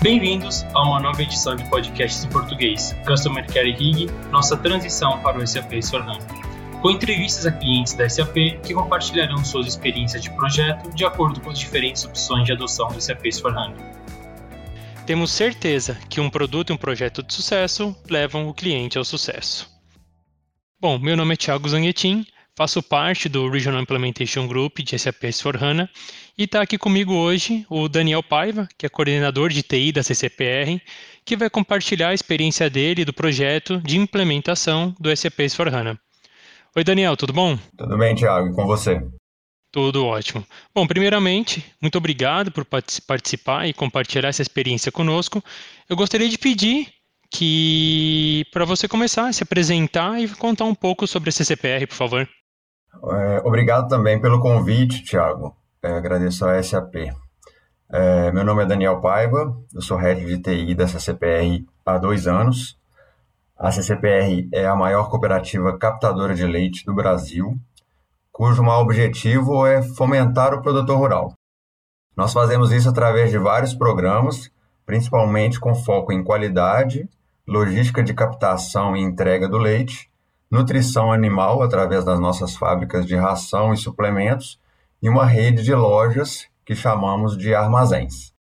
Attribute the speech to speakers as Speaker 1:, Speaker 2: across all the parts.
Speaker 1: Bem-vindos a uma nova edição de podcasts em português, Customer Care Rig, nossa transição para o SAP S4HANA, com entrevistas a clientes da SAP que compartilharão suas experiências de projeto de acordo com as diferentes opções de adoção do SAP S4HANA. Temos certeza que um produto e um projeto de sucesso levam o cliente ao sucesso. Bom, meu nome é Thiago Zanguetin, faço parte do Regional Implementation Group de SAP S4HANA e está aqui comigo hoje o Daniel Paiva, que é coordenador de TI da CCPR, que vai compartilhar a experiência dele do projeto de implementação do SAP S4HANA. Oi, Daniel, tudo bom?
Speaker 2: Tudo bem, Thiago, e com você?
Speaker 1: Tudo ótimo. Bom, primeiramente, muito obrigado por participar e compartilhar essa experiência conosco. Eu gostaria de pedir que para você começar a se apresentar e contar um pouco sobre a CCPR, por favor.
Speaker 2: É, obrigado também pelo convite, Thiago. É, agradeço a SAP. É, meu nome é Daniel Paiva, eu sou head de TI da CCPR há dois anos. A CCPR é a maior cooperativa captadora de leite do Brasil, cujo maior objetivo é fomentar o produtor rural. Nós fazemos isso através de vários programas, principalmente com foco em qualidade, logística de captação e entrega do leite, nutrição animal através das nossas fábricas de ração e suplementos e uma rede de lojas que chamamos de armazéns.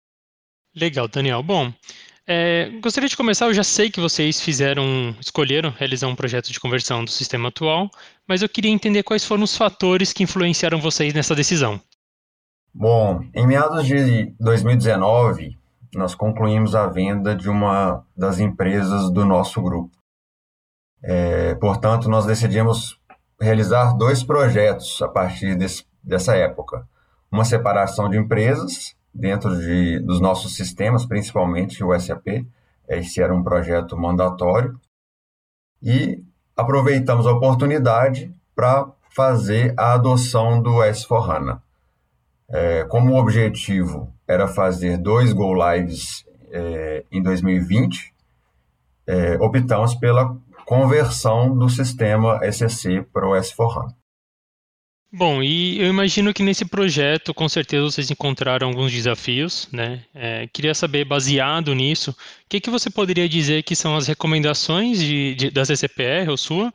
Speaker 1: Legal, Daniel. Bom, é, gostaria de começar. Eu já sei que vocês fizeram, escolheram realizar um projeto de conversão do sistema atual, mas eu queria entender quais foram os fatores que influenciaram vocês nessa decisão.
Speaker 2: Bom, em meados de 2019, nós concluímos a venda de uma das empresas do nosso grupo. É, portanto, nós decidimos realizar dois projetos a partir desse, dessa época. Uma separação de empresas dentro de, dos nossos sistemas, principalmente o SAP. Esse era um projeto mandatório. E aproveitamos a oportunidade para fazer a adoção do S4HANA. É, como o objetivo era fazer dois Go Lives é, em 2020, é, optamos pela conversão do sistema SCC para o S4HANA.
Speaker 1: Bom, e eu imagino que nesse projeto, com certeza, vocês encontraram alguns desafios, né? É, queria saber, baseado nisso, o que, que você poderia dizer que são as recomendações de, de, da CCPR ou sua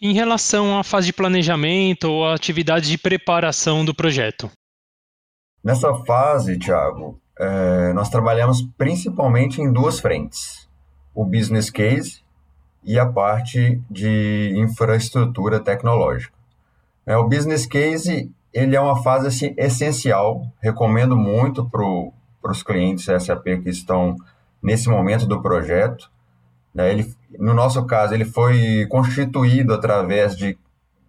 Speaker 1: em relação à fase de planejamento ou à atividade de preparação do projeto?
Speaker 2: Nessa fase, Thiago, é, nós trabalhamos principalmente em duas frentes: o business case e a parte de infraestrutura tecnológica. É, o business case ele é uma fase assim, essencial, recomendo muito para os clientes SAP que estão nesse momento do projeto. Né? Ele, no nosso caso, ele foi constituído através de,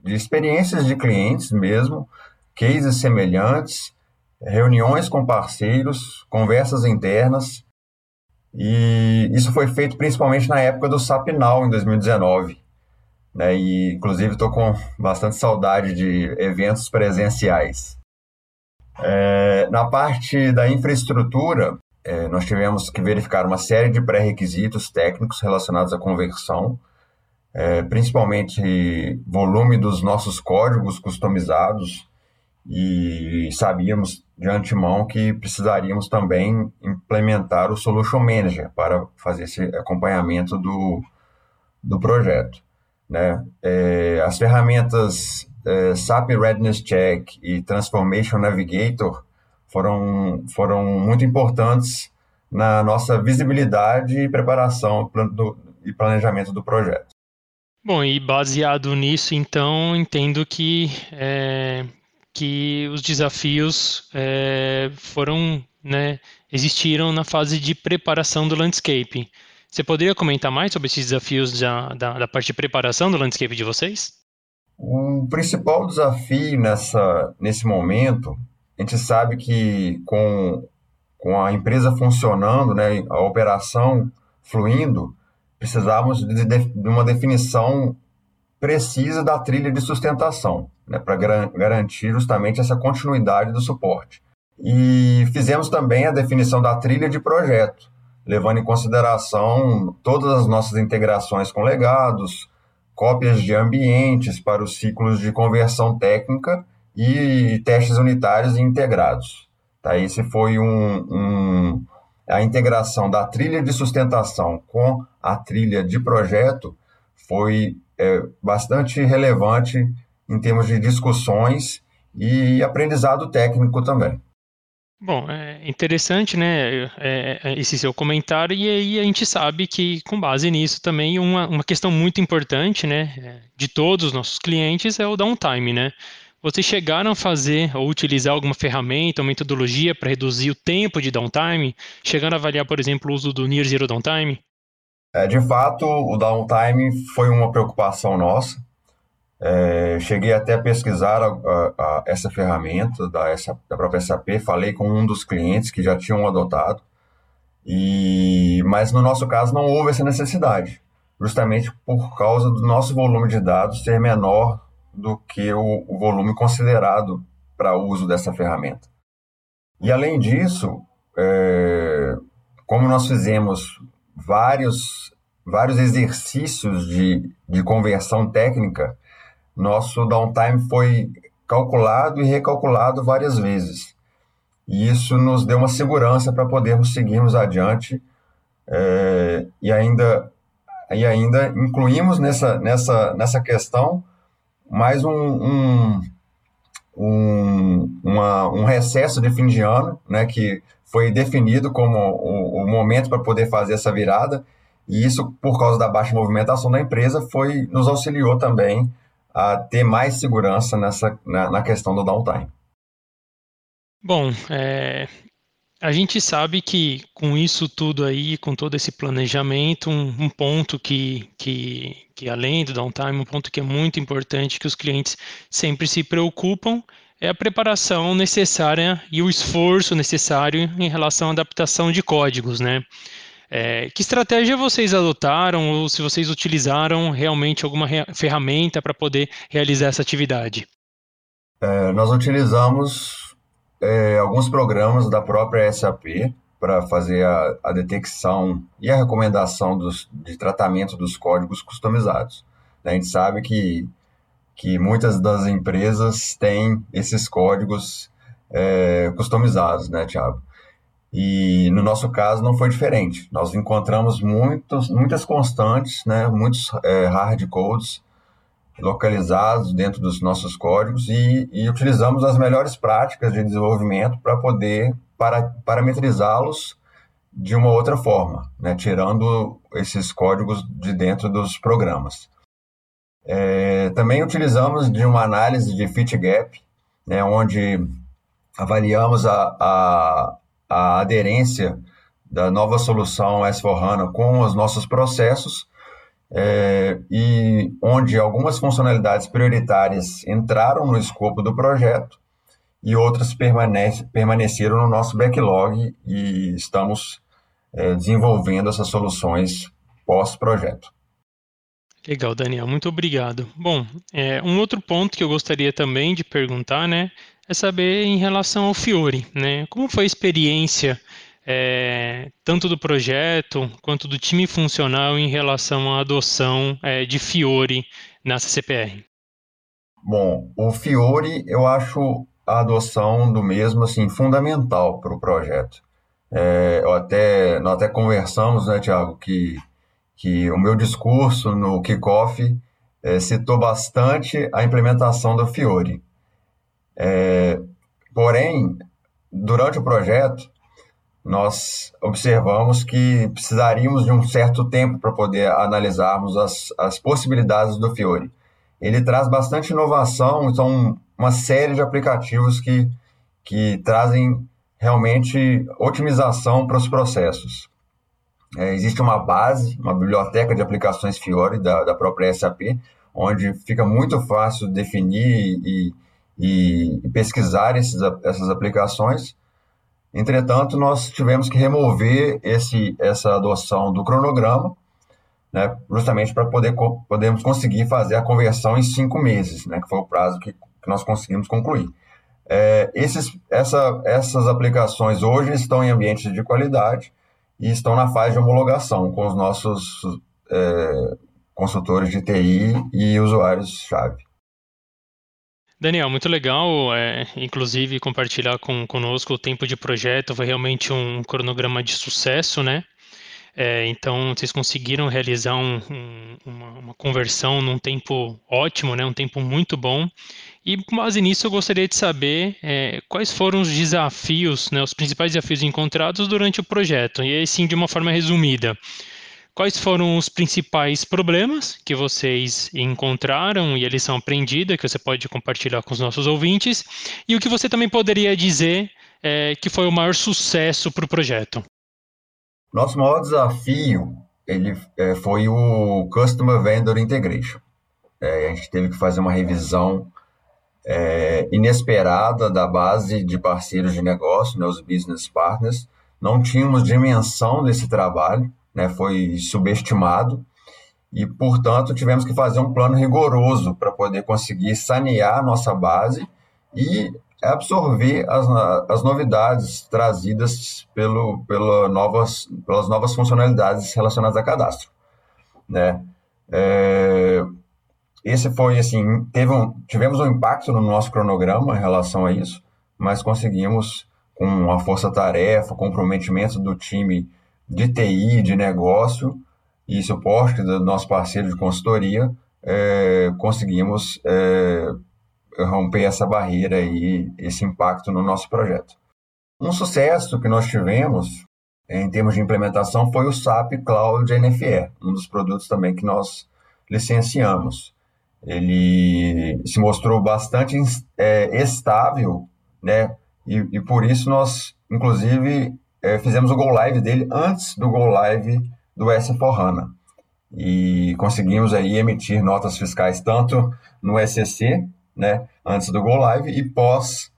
Speaker 2: de experiências de clientes mesmo, cases semelhantes, reuniões com parceiros, conversas internas, e isso foi feito principalmente na época do SAP Now, em 2019. Né? E, inclusive, estou com bastante saudade de eventos presenciais. É, na parte da infraestrutura, é, nós tivemos que verificar uma série de pré-requisitos técnicos relacionados à conversão, é, principalmente volume dos nossos códigos customizados, e sabíamos de antemão que precisaríamos também implementar o Solution Manager para fazer esse acompanhamento do, do projeto. Né? É, as ferramentas é, SAP Readiness Check e Transformation Navigator foram, foram muito importantes na nossa visibilidade e preparação do, e planejamento do projeto.
Speaker 1: Bom, e baseado nisso, então, entendo que é, que os desafios é, foram, né, existiram na fase de preparação do landscape. Você poderia comentar mais sobre esses desafios da, da, da parte de preparação do landscape de vocês?
Speaker 2: O principal desafio nessa, nesse momento, a gente sabe que com, com a empresa funcionando, né, a operação fluindo, precisávamos de, de uma definição precisa da trilha de sustentação, né, para garantir justamente essa continuidade do suporte. E fizemos também a definição da trilha de projeto, levando em consideração todas as nossas integrações com legados, cópias de ambientes para os ciclos de conversão técnica e testes unitários e integrados. Tá? Esse foi um, um, a integração da trilha de sustentação com a trilha de projeto foi é, bastante relevante em termos de discussões e aprendizado técnico também.
Speaker 1: Bom, é interessante, né, é, é, esse seu comentário, e aí a gente sabe que, com base nisso também, uma, uma questão muito importante, né, é, de todos os nossos clientes é o downtime, né? Vocês chegaram a fazer ou utilizar alguma ferramenta ou metodologia para reduzir o tempo de downtime? Chegando a avaliar, por exemplo, o uso do Near Zero Downtime?
Speaker 2: É, de fato, o downtime foi uma preocupação nossa. É, cheguei até a pesquisar a, a, a essa ferramenta da, essa, da própria SAP, falei com um dos clientes que já tinham adotado, e, mas no nosso caso não houve essa necessidade, justamente por causa do nosso volume de dados ser menor do que o, o volume considerado para uso dessa ferramenta. E além disso, é, como nós fizemos vários, vários exercícios de, de conversão técnica, nosso downtime foi calculado e recalculado várias vezes. E isso nos deu uma segurança para podermos seguirmos adiante é, e ainda e ainda incluímos nessa, nessa, nessa questão mais um, um, um, uma, um recesso de fim de ano, né, que foi definido como o, o momento para poder fazer essa virada, e isso, por causa da baixa movimentação da empresa, foi nos auxiliou também a ter mais segurança nessa, na, na questão do downtime.
Speaker 1: Bom, é, a gente sabe que com isso tudo aí, com todo esse planejamento, um, um, ponto que, que, que além do downtime, um ponto que é muito importante que os clientes sempre se preocupam é a preparação necessária e o esforço necessário em relação à adaptação de códigos, né? É, que estratégia vocês adotaram ou se vocês utilizaram realmente alguma ferramenta para poder realizar essa atividade?
Speaker 2: É, nós utilizamos é, alguns programas da própria SAP para fazer a, a, detecção e a recomendação dos, de tratamento dos códigos customizados. A gente sabe que, que muitas das empresas têm esses códigos é, customizados, né, Thiago? E no nosso caso não foi diferente. Nós encontramos muitos, muitas constantes, né, muitos é, hard codes localizados dentro dos nossos códigos e, e utilizamos as melhores práticas de desenvolvimento para poder para, parametrizá-los de uma outra forma, né, tirando esses códigos de dentro dos programas. É, também utilizamos de uma análise de fit gap, né, onde avaliamos a, a, a aderência da nova solução S4HANA com os nossos processos é, e onde algumas funcionalidades prioritárias entraram no escopo do projeto e outras permanece, permaneceram no nosso backlog e estamos é, desenvolvendo essas soluções pós-projeto.
Speaker 1: Legal, Daniel, muito obrigado. Bom, é, um outro ponto que eu gostaria também de perguntar, né, é saber em relação ao Fiore, né, como foi a experiência é, tanto do projeto quanto do time funcional em relação à adoção é, de Fiore na CCPR?
Speaker 2: Bom, o Fiore eu acho a adoção do mesmo assim fundamental para o projeto. É, eu até, nós até conversamos, né, Tiago, que, que o meu discurso no kickoff é, citou bastante a implementação do Fiore. É, porém, durante o projeto, nós observamos que precisaríamos de um certo tempo para poder analisarmos as, as possibilidades do Fiore. Ele traz bastante inovação, são uma série de aplicativos que, que trazem realmente otimização para os processos. É, existe uma base, uma biblioteca de aplicações Fiore da, da própria SAP, onde fica muito fácil definir e, e, e pesquisar esses, essas aplicações Entretanto, nós tivemos que remover esse, essa adoção do cronograma, né, justamente para poder podermos conseguir fazer a conversão em cinco meses, né, que foi o prazo que, que nós conseguimos concluir. É, esses, essa, essas aplicações hoje estão em ambientes de qualidade e estão na fase de homologação com os nossos é, consultores de TI e usuários-chave.
Speaker 1: Daniel, muito legal, é, inclusive compartilhar com, conosco o tempo de projeto, foi realmente um cronograma de sucesso, né? É, então, vocês conseguiram realizar um, um, uma, uma, conversão num tempo ótimo, né? um tempo muito bom. E com base nisso, eu gostaria de saber é, quais foram os desafios, né, os principais desafios encontrados durante o projeto. E aí, sim, de uma forma resumida quais foram os principais problemas que vocês encontraram e a lição aprendida que você pode compartilhar com os nossos ouvintes e o que você também poderia dizer é, que foi o maior sucesso para o projeto.
Speaker 2: Nosso maior desafio ele é, foi o Customer Vendor Integration. É, a gente teve que fazer uma revisão é, inesperada da base de parceiros de negócio, né, os business partners. Não tínhamos dimensão desse trabalho né, foi subestimado e, portanto, tivemos que fazer um plano rigoroso para poder conseguir sanear a nossa base e absorver as, as novidades trazidas pelo, novas, pelas novas funcionalidades relacionadas a cadastro. Né? É, esse foi assim, teve um, tivemos um impacto no nosso cronograma em relação a isso, mas conseguimos, com a força-tarefa, comprometimento do time de TI, de negócio e suporte do nosso parceiro de consultoria, é, conseguimos é, romper essa barreira e esse impacto no nosso projeto. Um sucesso que nós tivemos em termos de implementação foi o SAP Cloud NFE, um dos produtos também que nós licenciamos. Ele se mostrou bastante é, estável, né? E, e por isso nós, inclusive, é, fizemos o Go Live dele antes do Go Live do S4HANA. E conseguimos aí emitir notas fiscais tanto no SEC, né, antes do Go Live, e pós,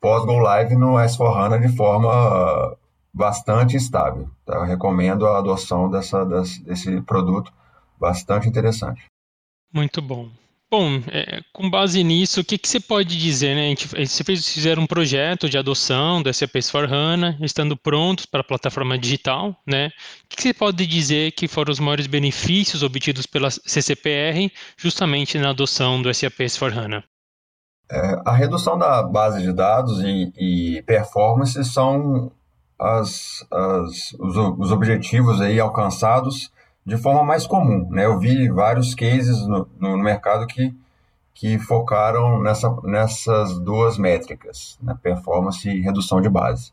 Speaker 2: pós Go Live no S4HANA de forma bastante estável. Tá? Eu recomendo a adoção dessa, desse produto, bastante interessante.
Speaker 1: Muito bom. Bom, é, com base nisso, o que, que você pode dizer, né? Você fez, fizeram um projeto de adoção do SAP S4HANA, estando prontos para a plataforma digital, né? O que, que você pode dizer que foram os maiores benefícios obtidos pela CCPR justamente na adoção do SAP S4HANA?
Speaker 2: É, a redução da base de dados e, e performance são as, as, os, os objetivos aí alcançados de forma mais comum. Né? Eu vi vários cases no, no mercado que, que focaram nessa, nessas duas métricas, né? performance e redução de base.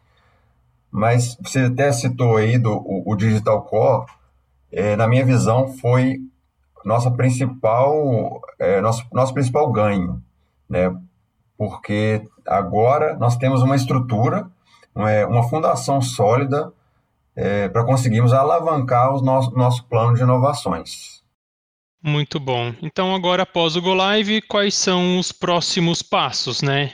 Speaker 2: Mas você até citou aí do, o, o Digital Core, é, na minha visão, foi nossa principal, é, nosso, nosso principal ganho, né? porque agora nós temos uma estrutura, uma, uma fundação sólida é, para conseguirmos alavancar o nosso, nosso plano de inovações.
Speaker 1: Muito bom. Então, agora após o Go Live, quais são os próximos passos, né?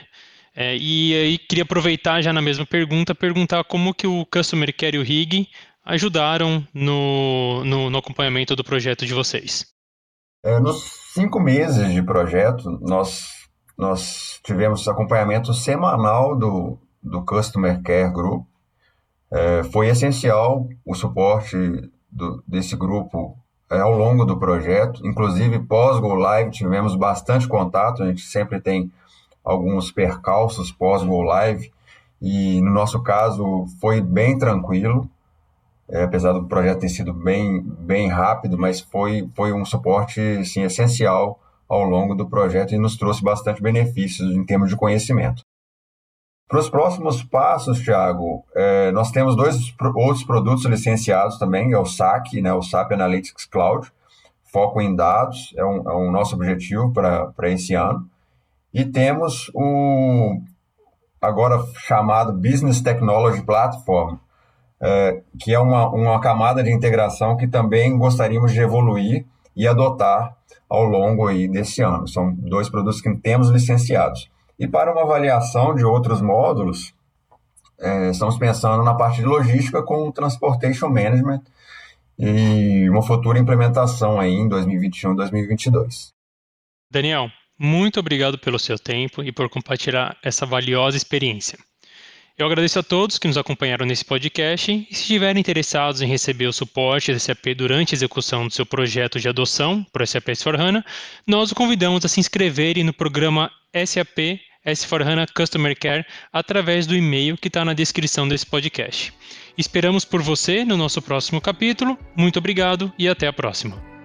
Speaker 1: É, e aí queria aproveitar já na mesma pergunta, perguntar como que o Customer Care e o RIG ajudaram no, no, no acompanhamento do projeto de vocês.
Speaker 2: É, nos cinco meses de projeto, nós, nós tivemos acompanhamento semanal do, do Customer Care Group, é, foi essencial o suporte do, desse grupo é, ao longo do projeto, inclusive pós-Go Live tivemos bastante contato, a gente sempre tem alguns percalços pós-Go Live, e no nosso caso foi bem tranquilo, é, apesar do projeto ter sido bem, bem rápido, mas foi, foi um suporte sim, essencial ao longo do projeto e nos trouxe bastante benefícios em termos de conhecimento. Para os próximos passos, Thiago, é, nós temos dois outros produtos licenciados também, é o SAC, né, o SAP Analytics Cloud, foco em dados, é um, é um nosso objetivo para esse ano. E temos o agora chamado Business Technology Platform, é, que é uma, uma camada de integração que também gostaríamos de evoluir e adotar ao longo aí desse ano. São dois produtos que temos licenciados. E para uma avaliação de outros módulos, é, estamos pensando na parte de logística com o Transportation Management e uma futura implementação aí em 2021 2022.
Speaker 1: Daniel, muito obrigado pelo seu tempo e por compartilhar essa valiosa experiência. Eu agradeço a todos que nos acompanharam nesse podcast e se estiverem interessados em receber o suporte da SAP durante a execução do seu projeto de adoção para o SAP S4HANA, nós o convidamos a se inscreverem no programa SAP S4HANA Customer Care através do e-mail que está na descrição desse podcast. Esperamos por você no nosso próximo capítulo. Muito obrigado e até a próxima.